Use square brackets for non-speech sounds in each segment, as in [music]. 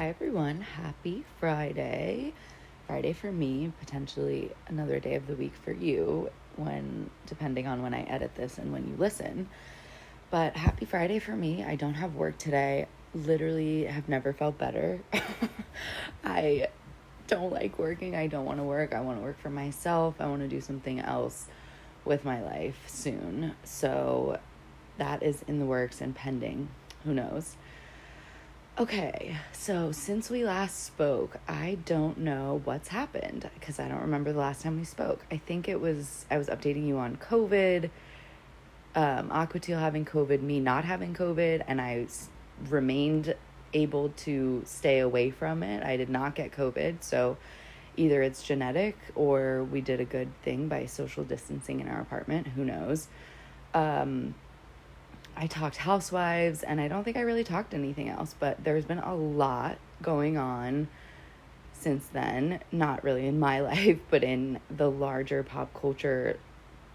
Hi, everyone. Happy Friday. Friday for me, potentially another day of the week for you, when depending on when I edit this and when you listen. But happy Friday for me. I don't have work today. Literally have never felt better. [laughs] I don't like working. I don't want to work. I want to work for myself. I want to do something else with my life soon. So that is in the works and pending. Who knows? Okay, so since we last spoke, I don't know what's happened because I don't remember the last time we spoke. I think it was, I was updating you on COVID, um, Aquatil having COVID, me not having COVID, and I s- remained able to stay away from it. I did not get COVID, so either it's genetic or we did a good thing by social distancing in our apartment. Who knows? Um, I talked housewives, and I don't think I really talked anything else, but there's been a lot going on since then. Not really in my [laughs] life, but in the larger pop culture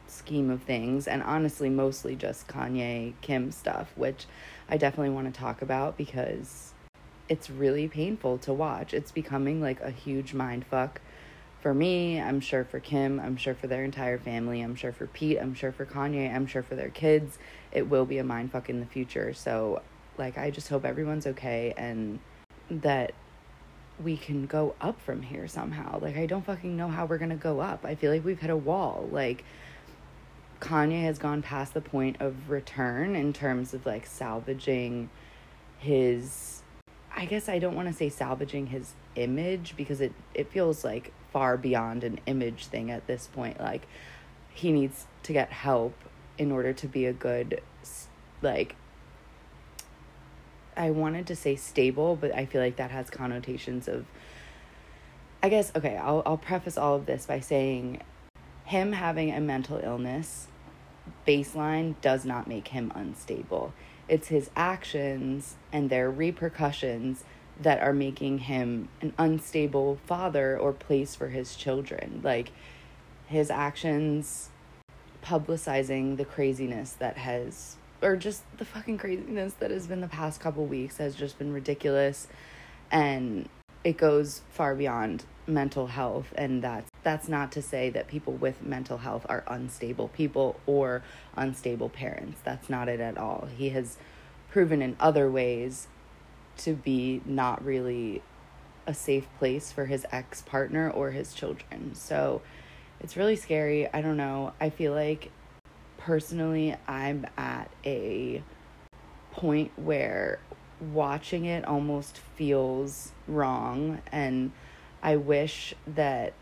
scheme of things, and honestly, mostly just Kanye Kim stuff, which I definitely want to talk about because it's really painful to watch. It's becoming like a huge mind fuck for me, I'm sure for Kim, I'm sure for their entire family, I'm sure for Pete, I'm sure for Kanye, I'm sure for their kids. It will be a mind fuck in the future. So, like, I just hope everyone's okay and that we can go up from here somehow. Like, I don't fucking know how we're gonna go up. I feel like we've hit a wall. Like, Kanye has gone past the point of return in terms of like salvaging his I guess I don't want to say salvaging his image because it it feels like far beyond an image thing at this point. Like he needs to get help in order to be a good like I wanted to say stable, but I feel like that has connotations of I guess okay, I'll I'll preface all of this by saying him having a mental illness baseline does not make him unstable. It's his actions and their repercussions that are making him an unstable father or place for his children. Like his actions publicizing the craziness that has or just the fucking craziness that has been the past couple weeks has just been ridiculous. And it goes far beyond mental health. And that's that's not to say that people with mental health are unstable people or unstable parents. That's not it at all. He has proven in other ways to be not really a safe place for his ex partner or his children. So it's really scary. I don't know. I feel like personally, I'm at a point where watching it almost feels wrong. And I wish that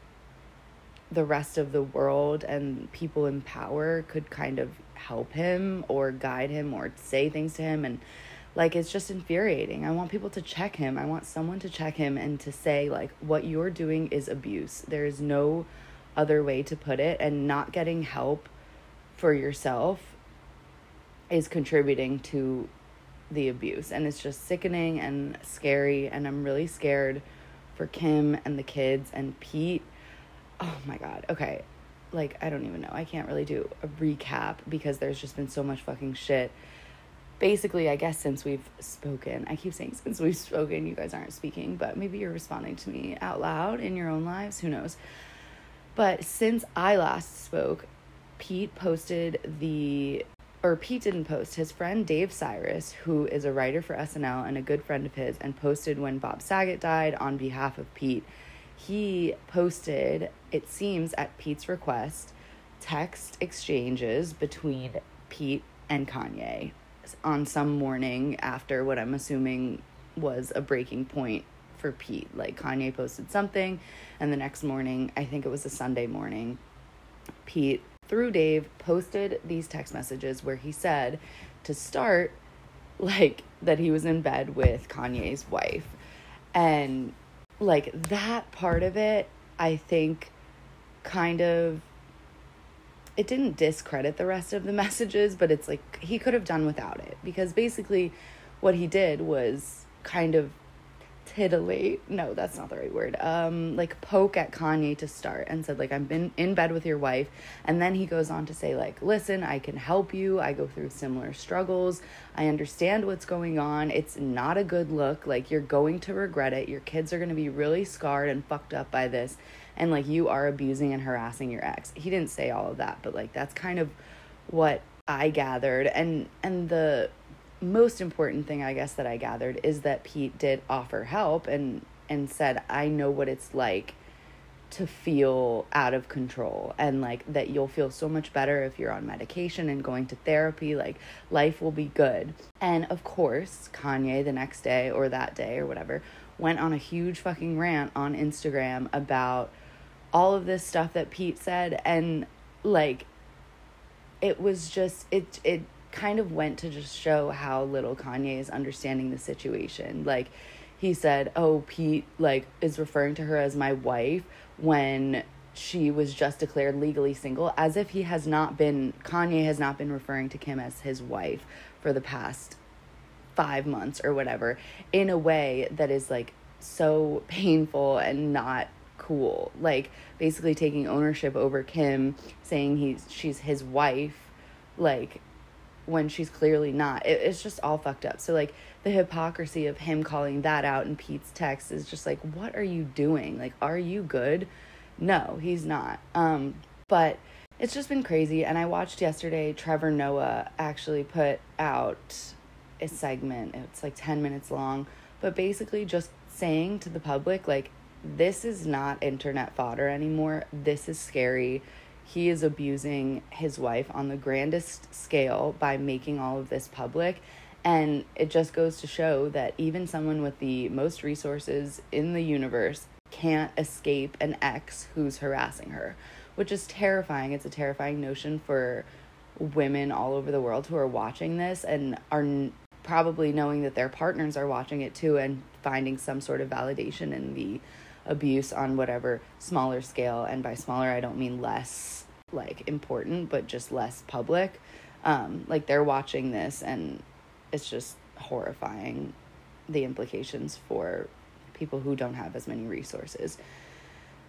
the rest of the world and people in power could kind of help him or guide him or say things to him and like it's just infuriating. I want people to check him. I want someone to check him and to say like what you're doing is abuse. There is no other way to put it and not getting help for yourself is contributing to the abuse and it's just sickening and scary and I'm really scared for Kim and the kids and Pete. Oh my god. Okay. Like I don't even know. I can't really do a recap because there's just been so much fucking shit basically, I guess since we've spoken, I keep saying since we've spoken, you guys aren't speaking, but maybe you're responding to me out loud in your own lives. Who knows? But since I last spoke, Pete posted the, or Pete didn't post, his friend Dave Sirus, who is a writer for SNL and a good friend of his, and posted when Bob Saget died on behalf of Pete. He posted, it seems at Pete's request, text exchanges between Pete and Kanye on some morning after what I'm assuming was a breaking point for Pete. Like Kanye posted something, and the next morning, I think it was a Sunday morning, Pete, through Dave, posted these text messages where he said to start, like, that he was in bed with Kanye's wife. And, like, that part of it, I think, kind of it didn't discredit the rest of the [laughs] messages, but it's like he could have done without it because basically what he did was kind of titillate no that's not the right word. Um like poke at kanye to start and said like i've been in bed with your wife. And then he goes on to say like listen i can help you. I go through similar struggles. I understand what's going on. It's not a good look. Like you're going to regret it. Your kids are going to be really scarred and fucked up by this. And like you are abusing and harassing your ex. He didn't say all of that but like that's kind of what i gathered. And and the most important thing I guess that I gathered is that Pete did offer help and and said I know what it's like to feel out of control and like that you'll feel so much better if you're on medication and going to therapy like life will be good. And of course, Kanye the next day or that day or whatever went on a huge fucking rant on Instagram about all of this stuff that Pete said and like it was just it it kind of went to just show how little Kanye is understanding the situation. Like he said, "Oh, Pete like is referring to her as my wife when she was just declared legally single as if he has not been Kanye has not been referring to Kim as his wife for the past 5 months or whatever in a way that is like so painful and not cool. Like basically taking ownership over Kim, saying he's she's his wife like when she's clearly not. It, it's just all fucked up. So like the hypocrisy of him calling that out in Pete's text is just like, what are you doing? Like, are you good? No, he's not. Um, but it's just been crazy. And I watched yesterday. Trevor Noah actually put out a segment. It's like ten minutes long, but basically just saying to the public like, this is not internet fodder anymore. This is scary he is abusing his wife on the grandest scale by making all of this public. And it just goes to show that even someone with the most resources in the universe can't escape an ex who's harassing her, which is terrifying. It's a terrifying notion for women all over the world who are watching this and are n- probably knowing that their partners are watching it too and finding some sort of validation in the abuse on whatever smaller scale and by smaller i don't mean less like important but just less public um like they're watching this and it's just horrifying the implications for people who don't have as many resources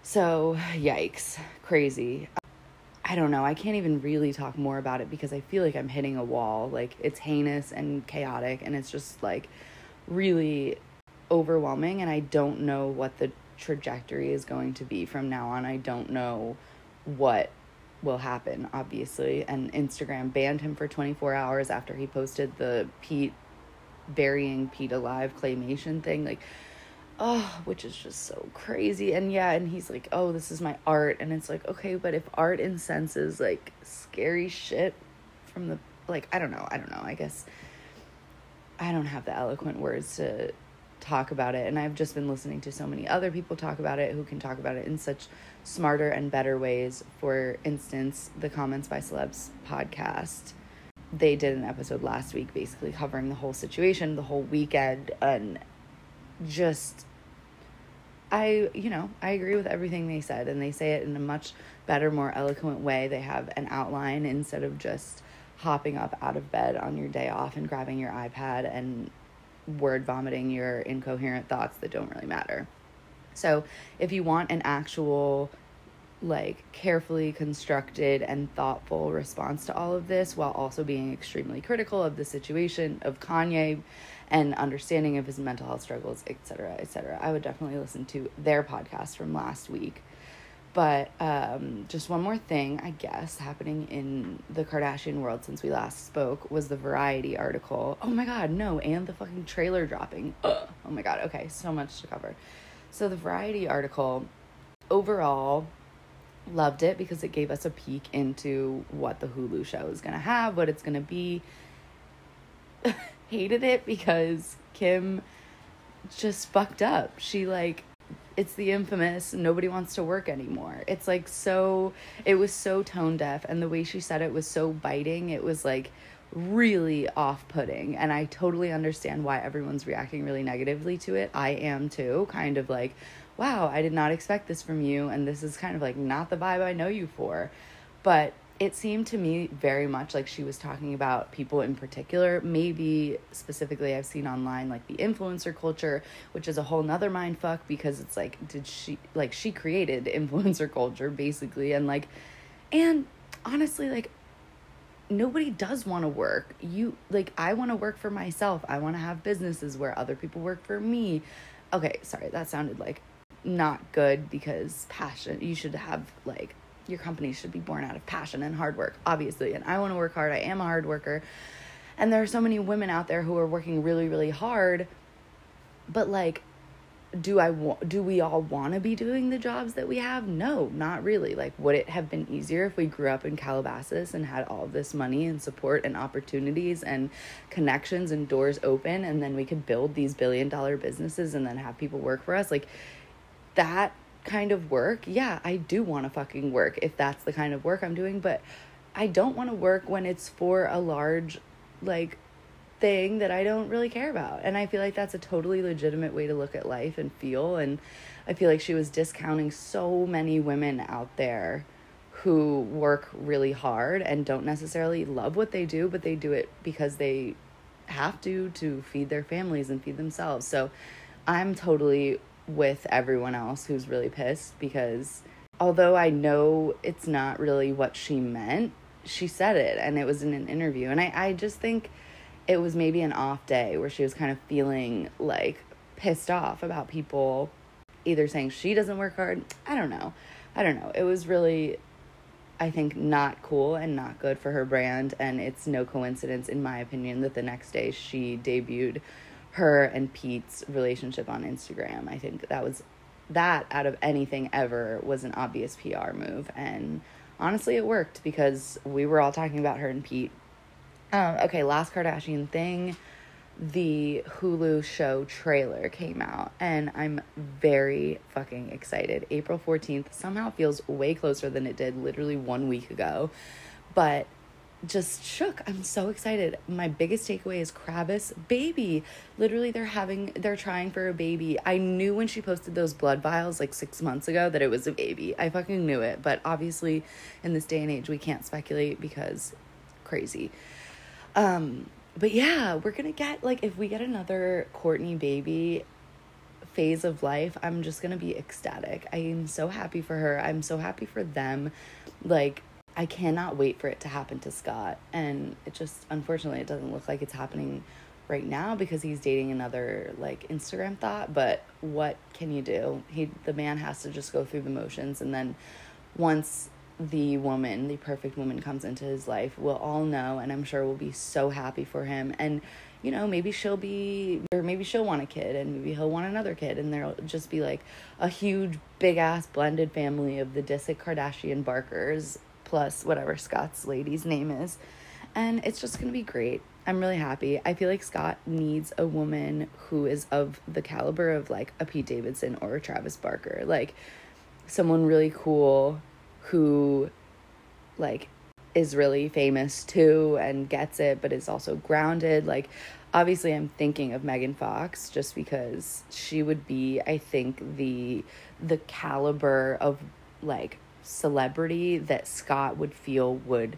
so yikes crazy I don't know. I can't even really talk more about it because I feel like I'm hitting a wall. Like it's heinous and chaotic and it's just like really overwhelming and I don't know what the trajectory is going to be from now on. I don't know what will happen, obviously. And Instagram banned him for 24 hours after he posted the Pete burying Pete alive claymation thing. Like, oh, which is just so crazy. And yeah, and he's like, oh, this is my art. And it's like, okay, but if art incenses like scary shit from the, like, I don't know, I don't know. I guess I don't have the eloquent words to talk about it and I've just been listening to so many other people talk about it who can talk about it in such smarter and better ways. For instance, the Comments by Celebs podcast. They did an episode last week basically covering the whole situation, the whole weekend and just I, you know, I agree with everything they said and they say it in a much better, more eloquent way. They have an outline instead of just hopping up out of bed on your day off and grabbing your iPad and word vomiting your incoherent thoughts that don't really matter. So, if you want an actual, like, carefully constructed and thoughtful response to all of this while also being extremely critical of the situation of Kanye and understanding of his mental health struggles, etc., etc., I would definitely listen to their podcast from last week. But um, just one more thing, I guess, happening in the Kardashian world since we last spoke was the Variety article. Oh my god, no, and the fucking trailer dropping. Ugh. Oh my god, okay, so much to cover. So, the Variety article, overall, loved it because it gave us a peek into what the Hulu show is going to have, what it's going to be. [laughs] Hated it because Kim just fucked up. She, like, it's the infamous nobody wants to work anymore. It's like so it was so tone deaf and the way she said it was so biting. It was like really off-putting and I totally understand why everyone's reacting really negatively to it. I am too, kind of like, wow, I did not expect this from you and this is kind of like not the vibe I know you for. But it seemed to me very much like she was talking about people in particular. Maybe specifically, I've seen online like the influencer culture, which is a whole nother mind fuck because it's like, did she, like, she created [laughs] influencer culture basically. And like, and honestly, like, nobody does want to work. You, like, I want to work for myself. I want to have businesses where other people work for me. Okay, sorry, that sounded like not good because passion, you should have like your company should be born out of passion and hard work, obviously. And I want to work hard. I am a hard worker. And there are so many women out there who are working really, really hard. But like, do I want, do we all want to be doing the jobs that we have? No, not really. Like, would it have been easier if we grew up in Calabasas and had all this money and support and opportunities and connections and doors open and then we could build these billion dollar businesses and then have people work for us? Like, that kind of work, yeah, I do want to fucking work if that's the kind of work I'm doing, but I don't want to work when it's for a large, like, thing that I don't really care about. And I feel like that's a totally legitimate way to look at life and feel. And I feel like she was discounting so many women out there who work really hard and don't necessarily love what they do, but they do it because they have to to feed their families and feed themselves. So I'm totally with everyone else who's really pissed because although I know it's not really what she meant, she said it and it was in an interview. And I, I just think it was maybe an off day where she was kind of feeling like pissed off about people either saying she doesn't work hard. I don't know. I don't know. It was really, I think, not cool and not good for her brand. And it's no coincidence, in my opinion, that the next day she debuted her and Pete's relationship on Instagram. I think that was that out of anything ever was an obvious PR move and honestly it worked because we were all talking about her and Pete. Um, okay, last Kardashian thing, the Hulu show trailer came out and I'm very fucking excited. April 14th somehow feels way closer than it did literally 1 week ago. But just shook. I'm so excited. My biggest takeaway is Kravis baby. Literally they're having they're trying for a baby. I knew when she posted those blood vials like 6 months ago that it was a baby. I fucking knew it, but obviously in this day and age we can't speculate because crazy. Um but yeah, we're to get like if we get another Kourtney baby phase of life, I'm just to be ecstatic. I am so happy for her. I'm so happy for them. Like I cannot wait for it to happen to Scott. And it just, unfortunately, it doesn't look like it's happening right now because he's dating another like Instagram thought. But what can you do? He, the man has to just go through the motions. And then once the woman, the perfect woman comes into his life, we'll all know. And I'm sure we'll be so happy for him. And, you know, maybe she'll be, or maybe she'll want a kid and maybe he'll want another kid. And there'll just be like a huge, big ass blended family of the Disick Kardashian Barkers plus whatever Scott's lady's name is. And it's just going to be great. I'm really happy. I feel like Scott needs a woman who is of the caliber of like a Pete Davidson or a Travis Barker. Like someone really cool who like is really famous too and gets it but is also grounded. Like obviously I'm thinking of Megan Fox just because she would be I think the the caliber of like celebrity that Scott would feel would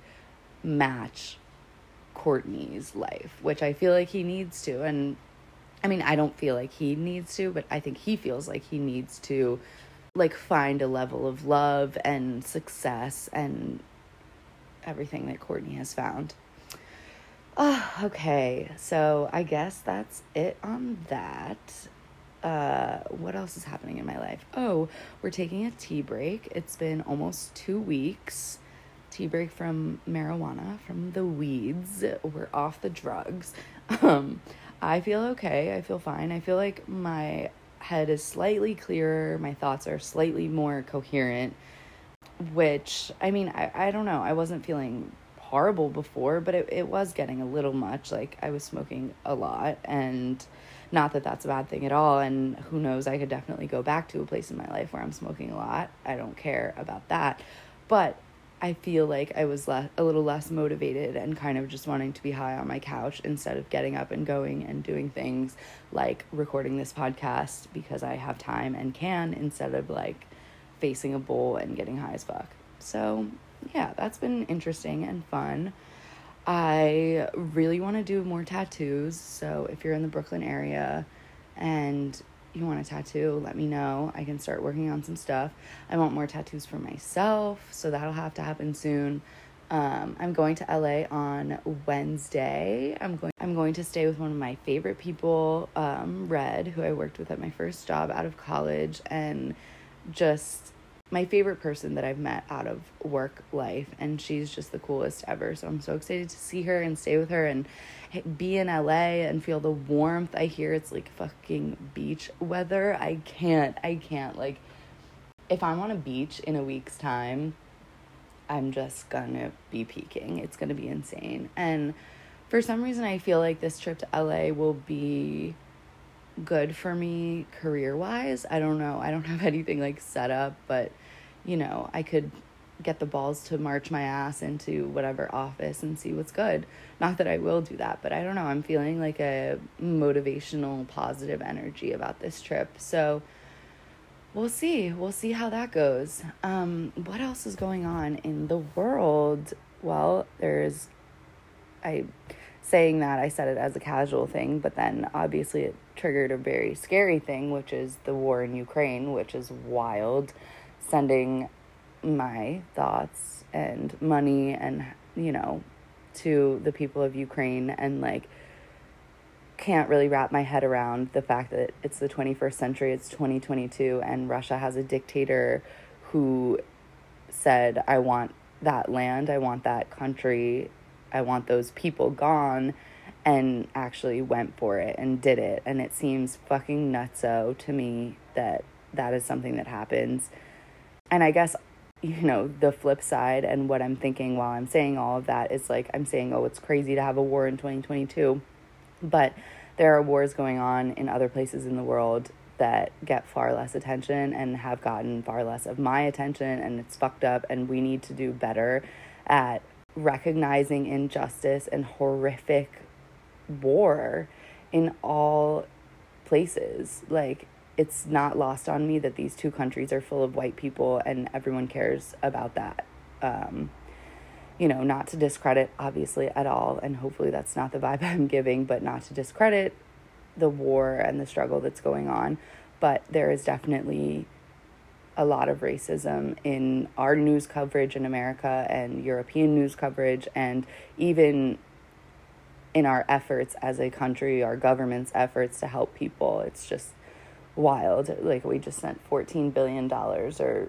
match Kourtney's life, which I feel like he needs to. And I mean, I don't feel like he needs to, but I think he feels like he needs to like find a level of love and success and everything that Kourtney has found. Oh, okay. So I guess that's it on that uh, what else is happening in my life? Oh, we're taking a tea break. It's been almost two weeks. Tea break from marijuana, from the weeds. We're off the drugs. [laughs] Um, I feel okay. I feel fine. I feel like my head is slightly clearer. My thoughts are slightly more coherent, which, I mean, I, I don't know. I wasn't feeling horrible before, but it, it was getting a little much. Like, I was smoking a lot and not that that's a bad thing at all. And who knows, I could definitely go back to a place in my life where I'm smoking a lot. I don't care about that. But I feel like I was le- a little less motivated and kind of just wanting to be high on my couch instead of getting up and going and doing things like recording this podcast because I have time and can instead of like facing a bowl and getting high as fuck. So yeah, that's been interesting and fun. I really want to do more tattoos. So if you're in the Brooklyn area and you want a tattoo, let me know. I can start working on some stuff. I want more tattoos for myself, so that'll have to happen soon. Um, I'm going to LA on Wednesday. I'm going. I'm going to stay with one of my favorite people, um, Red, who I worked with at my first job out of college, and just my favorite person that I've met out of work life, and she's just the coolest ever. So I'm so excited to see her and stay with her and be in LA and feel the warmth. I hear it's like fucking beach weather. I can't, I can't. Like, if I'm on a beach in a week's time, I'm just gonna be peaking. It's gonna be insane. And for some reason, I feel like this trip to LA will be good for me career wise. I don't know. I don't [laughs] have anything like set up, but you know, I could get the balls to march my ass into whatever office and see what's good. Not that I will do that, but I don't know. I'm feeling like a motivational, positive energy about this trip. So we'll see. We'll see how that goes. Um, what else is going on in the world? Well, there's I saying that I said it as a casual thing, but then obviously it triggered a very scary thing, which is the war in Ukraine, which is wild. Sending my thoughts and money and, you know, to the people of Ukraine and like can't really wrap my head around the fact that it's the 21st century, it's 2022, and Russia has a dictator who said, I want that land, I want that country, I want those people gone, and actually went for it and did it. And it seems fucking nutso to me that that is something that happens. And I guess, you know, the flip side and what I'm thinking while I'm saying all of that is like, I'm saying, oh, it's crazy to have a war in 2022. But there are wars going on in other places in the world that get far less attention and have gotten far less of my attention and it's fucked up and we need to do better at recognizing injustice and horrific war in all places like it's not lost on me that these two countries are full of white people and everyone cares about that um, you know, not to discredit obviously at all, and hopefully that's not the vibe [laughs] I'm giving, but not to discredit the war and the struggle that's going on. But there is definitely a lot of racism in our news coverage in America and European news coverage, and even in our efforts as a country, our government's efforts to help people. It's just wild. Like, we just sent $14 billion or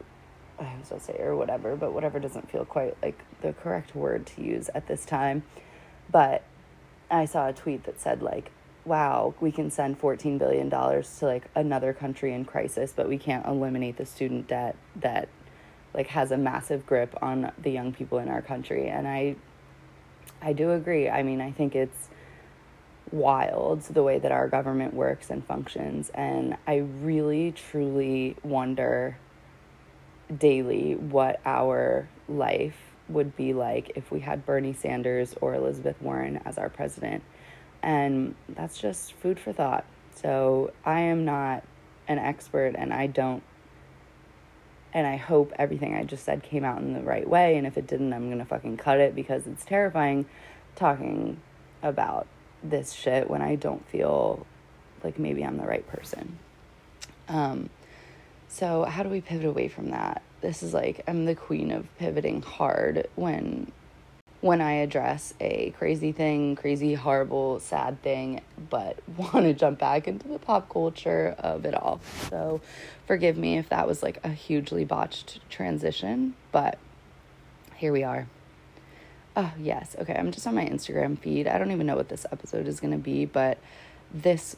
I was gonna say or whatever, but whatever doesn't feel quite like the correct word to use at this time. But I saw a tweet that said like, "Wow, we can send fourteen billion dollars to like another country in crisis, but we can't eliminate the student debt that like has a massive grip on the young people in our country." And I, I do agree. I mean, I think it's wild the way that our government works and functions, and I really truly wonder daily what our life would be like if we had Bernie Sanders or Elizabeth Warren as our president. And that's just food for thought. So I am not an expert and I don't, and I hope everything I just said came out in the right way. And if it didn't, I'm to fucking cut it because it's terrifying talking about this shit when I don't feel like maybe I'm the right person. Um, so, how do we pivot away from that? This is like I'm the queen of pivoting hard when when I address a crazy thing, crazy, horrible, sad thing, but [laughs] want to jump back into the pop culture of it all. So, forgive me if that was like a hugely botched transition, but here we are. Oh, yes. Okay, I'm just on my Instagram feed. I don't even know what this episode is going to be, but this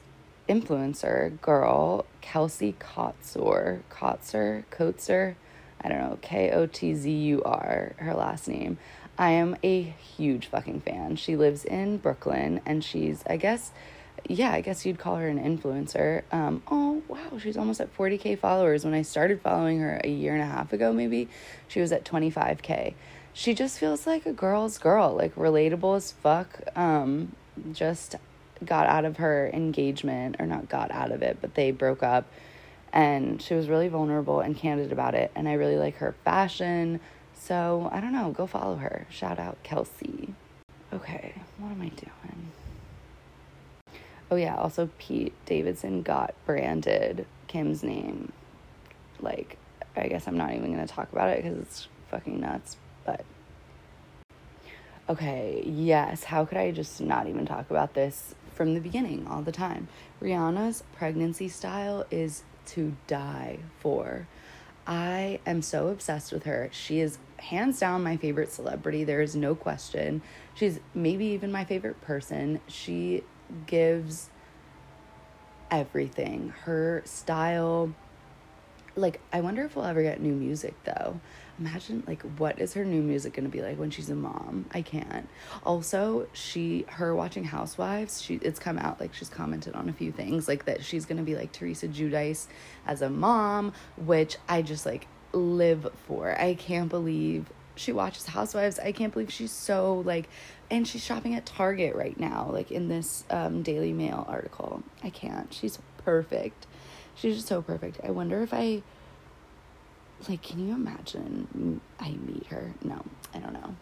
influencer girl, Kelsey Kotzur, Kotzer, Kotzer, I don't know, K O T Z U R, her last name. I am a huge fucking fan. She lives in Brooklyn and she's, I guess, yeah, I guess you'd call her an influencer. Um, oh, wow, she's almost at 40K followers. When I started following her a year and a half ago, maybe, she was at 25K. She just feels like a girl's girl, like relatable as fuck. Um, just got out of her engagement, or not got out of it, but they broke up. And she was really vulnerable and candid about it. And I really like her fashion, So I don't know. Go follow her. Shout out Kelsey. Okay, what am I doing? Oh yeah, also Pete Davidson got branded Kim's name. Like, I guess I'm not even gonna talk about it because it's fucking nuts. But okay, yes. How could I just not even talk about this from the beginning all the time? Rihanna's pregnancy style is to die for. I am so obsessed with her. She is hands down my favorite celebrity. There is no question. She's maybe even my favorite person. She gives everything. Her style, like, I wonder if we'll ever get new music though. Imagine, like, what is her new music gonna be like when she's a mom? I can't. Also, she, her watching Housewives, she, it's come out, like, she's commented on a few things, like, that she's gonna be like Teresa Giudice as a mom, which I just, like, live for. I can't believe she watches Housewives. I can't believe she's so like and she's shopping at Target right now, like in this um, Daily Mail article. I can't. She's perfect. She's just so perfect. I wonder if I like can you imagine I meet her? No, I don't know.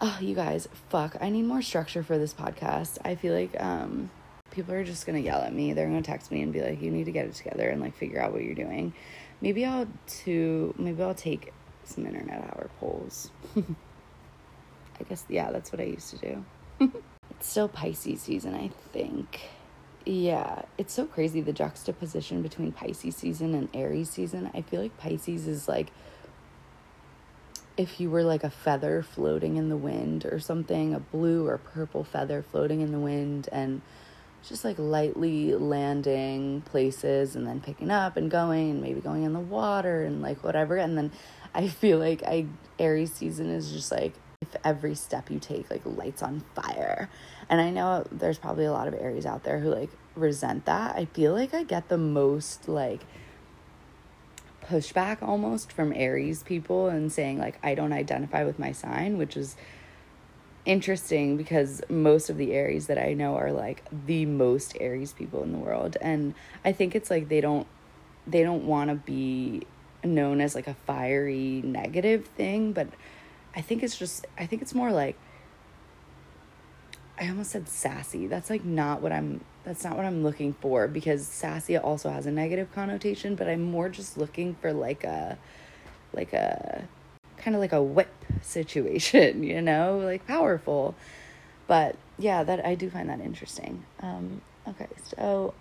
Oh, you guys, fuck. I need more structure for this podcast. I feel like um people are just to yell at me. They're to text me and be like, "You need to get it together and like figure out what you're doing." Maybe I'll to maybe I'll take some internet hour polls. [laughs] I guess yeah, that's what I used to do. [laughs] it's still Pisces season, I think. Yeah, it's so crazy the juxtaposition between Pisces season and Aries season. I feel like Pisces is like if you were like a feather floating in the wind or something, a blue or purple feather floating in the wind and just like lightly landing places and then picking up and going and maybe going in the water and like whatever and then I feel like I Aries season is just like every step you take like lights on fire. And I know there's probably a lot of Aries out there who like resent that. I feel like I get the most like pushback almost from Aries people and saying like I don't identify with my sign, which is interesting because most of the Aries that I know are like the most Aries people in the world and I think it's like they don't they don't want to be known as like a fiery negative thing, but I think it's just I think it's more like I almost said sassy. That's like not what I'm that's not what I'm looking for because sassy also has a negative connotation, but I'm more just looking for like a like a kind of like a whip situation, [laughs] you know, like powerful. But yeah, that I do find that interesting. Um okay, so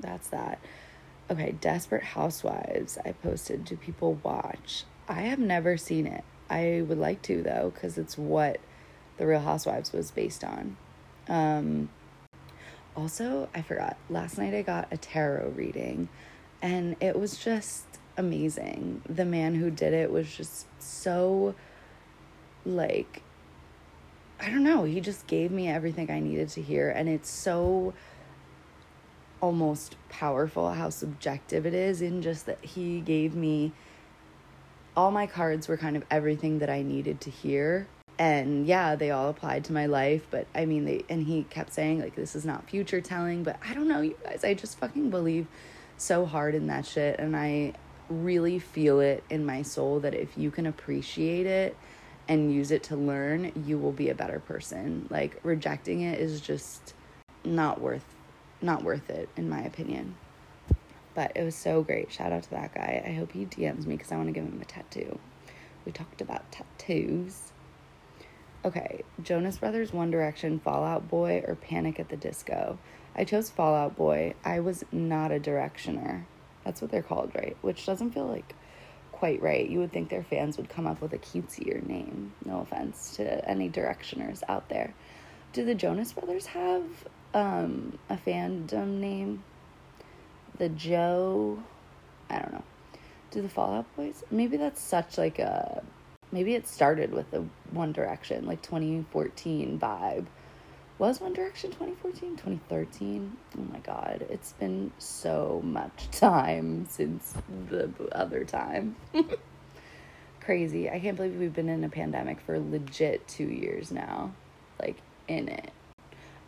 that's that. Okay, Desperate Housewives. I posted. Do people watch? I have never seen it. I would like to though, because it's what the Real Housewives was based on. Um, also, I forgot. Last night I got a tarot reading, and it was just amazing. The man who did it was just so, like, I don't know. He just gave me everything I needed to hear, and it's so almost powerful how subjective it is in just that he gave me all my cards were kind of everything that I needed to hear. And yeah, they all applied to my life, but I mean, they, and he kept saying, like, this is not future telling, but I don't know, you guys, I just fucking believe so hard in that shit. And I really feel it in my soul that if you can appreciate it and use it to learn, you will be a better person. Like, rejecting it is just not worth not worth it in my opinion. But it was so great. Shout out to that guy. I hope he DMs me because I want to give him a tattoo. We talked about tattoos. Okay, Jonas Brothers, One Direction, Fall Out Boy, or Panic at the Disco. I chose Fall Out Boy. I was not a Directioner. That's what they're called, right? Which doesn't feel like quite right. You would think their fans would come up with a cutesier name. No offense to any Directioners out there. Do the Jonas Brothers have um, a fandom name. The Joe, I don't know. Do the Fall Out Boys? Maybe that's such like a. Maybe it started with the One Direction, like 2014 vibe. Was One Direction 2014? 2013? Oh my god, it's been so much time since the other time. [laughs] Crazy. I can't believe we've been in a pandemic for legit two years now. Like, in it.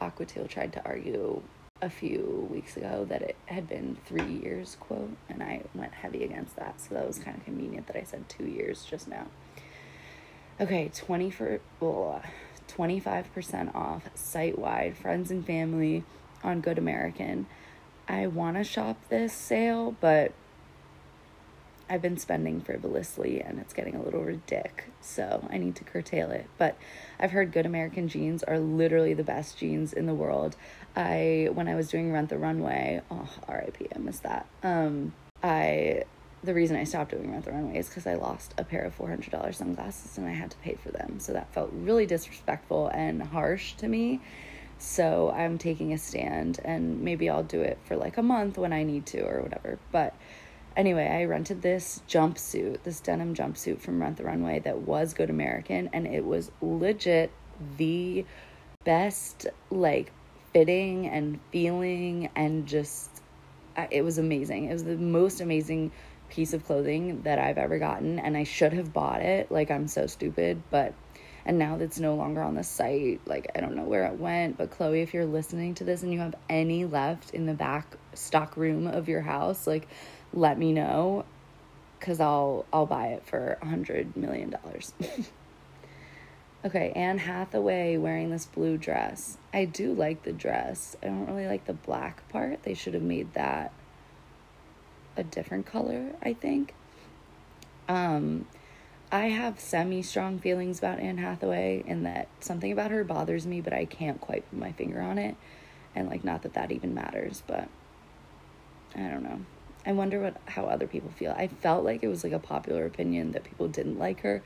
Aquatil tried to argue a few weeks ago that it had been three years, quote, and I went heavy against that. So that was kind of convenient that I said two years just now. Okay, 20 for well, uh, 25% off site wide, friends and family on Good American. I want to shop this sale, but I've been spending frivolously and it's getting a little ridiculous, so I need to curtail it. But I've heard Good American jeans are literally the best jeans in the world. I when I was doing Rent the Runway, oh RIP, I missed that. Um, I the reason I stopped doing Rent the Runway is because I lost a pair of four hundred dollars sunglasses and I had to pay for them. So that felt really disrespectful and harsh to me. So I'm taking a stand and maybe I'll do it for like a month when I need to or whatever. But anyway, I rented this jumpsuit, this denim jumpsuit from Rent the Runway that was Good American and it was legit the best like fitting and feeling and just uh, it was amazing. It was the most amazing piece of clothing that I've ever gotten and I should have bought it. Like I'm so stupid, but and now that's no longer on the site. Like I don't know where it went, but Khloé, if you're listening to this and you have any left in the back stock room of your house, like let me know cuz I'll I'll buy it for a 100 million dollars. [laughs] okay, Anne Hathaway wearing this blue dress. I do like the dress. I don't really like the black part. They should have made that a different color, I think. Um, I have semi strong feelings about Anne Hathaway in that something about her bothers me, but I can't quite put my finger on it. And like, not that that even matters, but I don't know. I wonder what how other people feel. I felt like it was like a popular opinion that people didn't like her,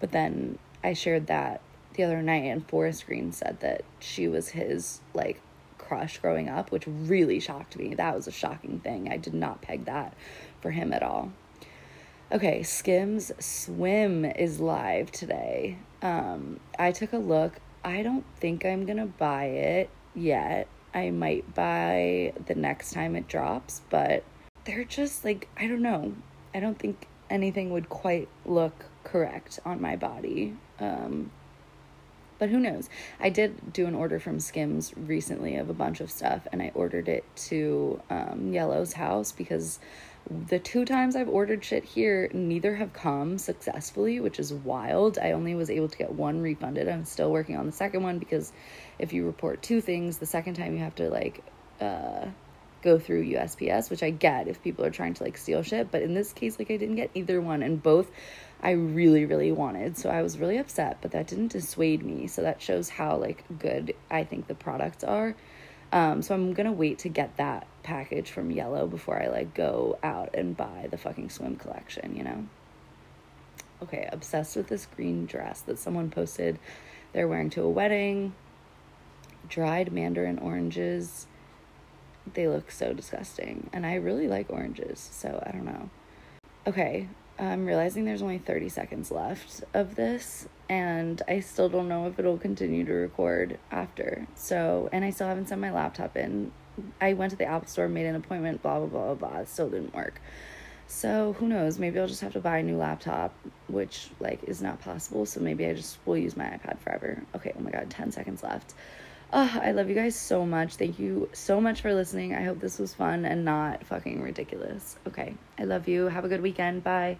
but then I shared that the other night, and Forest Green said that she was his like crush growing up, which really shocked me. That was a shocking thing. I did not peg that for him at all. Okay, Skims Swim is live today. Um, I took a look. I don't think I'm gonna buy it yet. I might buy the next time it drops, but they're just like, I don't know. I don't think anything would quite look correct on my body. Um, but who knows? I did do an order from Skims recently of a bunch of stuff, and I ordered it to um, Yellow's house because the two times I've ordered shit here, neither have come successfully, which is wild. I only was able to get one refunded. I'm still working on the second one because if you report two things, the second time you have to like uh, go through USPS, which I get if people are trying to like steal shit. But in this case, like I didn't get either one, and both I really, really wanted. So I was really upset, but that didn't dissuade me. So that shows how like good I think the products are. Um, so I'm gonna wait to get that package from Yellow before I like go out and buy the fucking swim collection, you know? Okay, obsessed with this green dress that someone posted they're wearing to a wedding. Dried mandarin oranges. They look so disgusting. And I really like oranges, so I don't know. Okay, I'm realizing there's only 30 seconds left of this, and I still don't know if it'll continue to record after. So, and I still haven't sent my laptop in. I went to the Apple store, made an appointment, blah, blah, blah, blah. It still didn't work. So, who knows? Maybe I'll just have to buy a new laptop, which, like, is not possible. So, maybe I just will use my iPad forever. Okay, oh my god, 10 seconds left. Oh, I love you guys so much. Thank you so much for listening. I hope this was fun and not fucking ridiculous. Okay, I love you. Have a good weekend. Bye.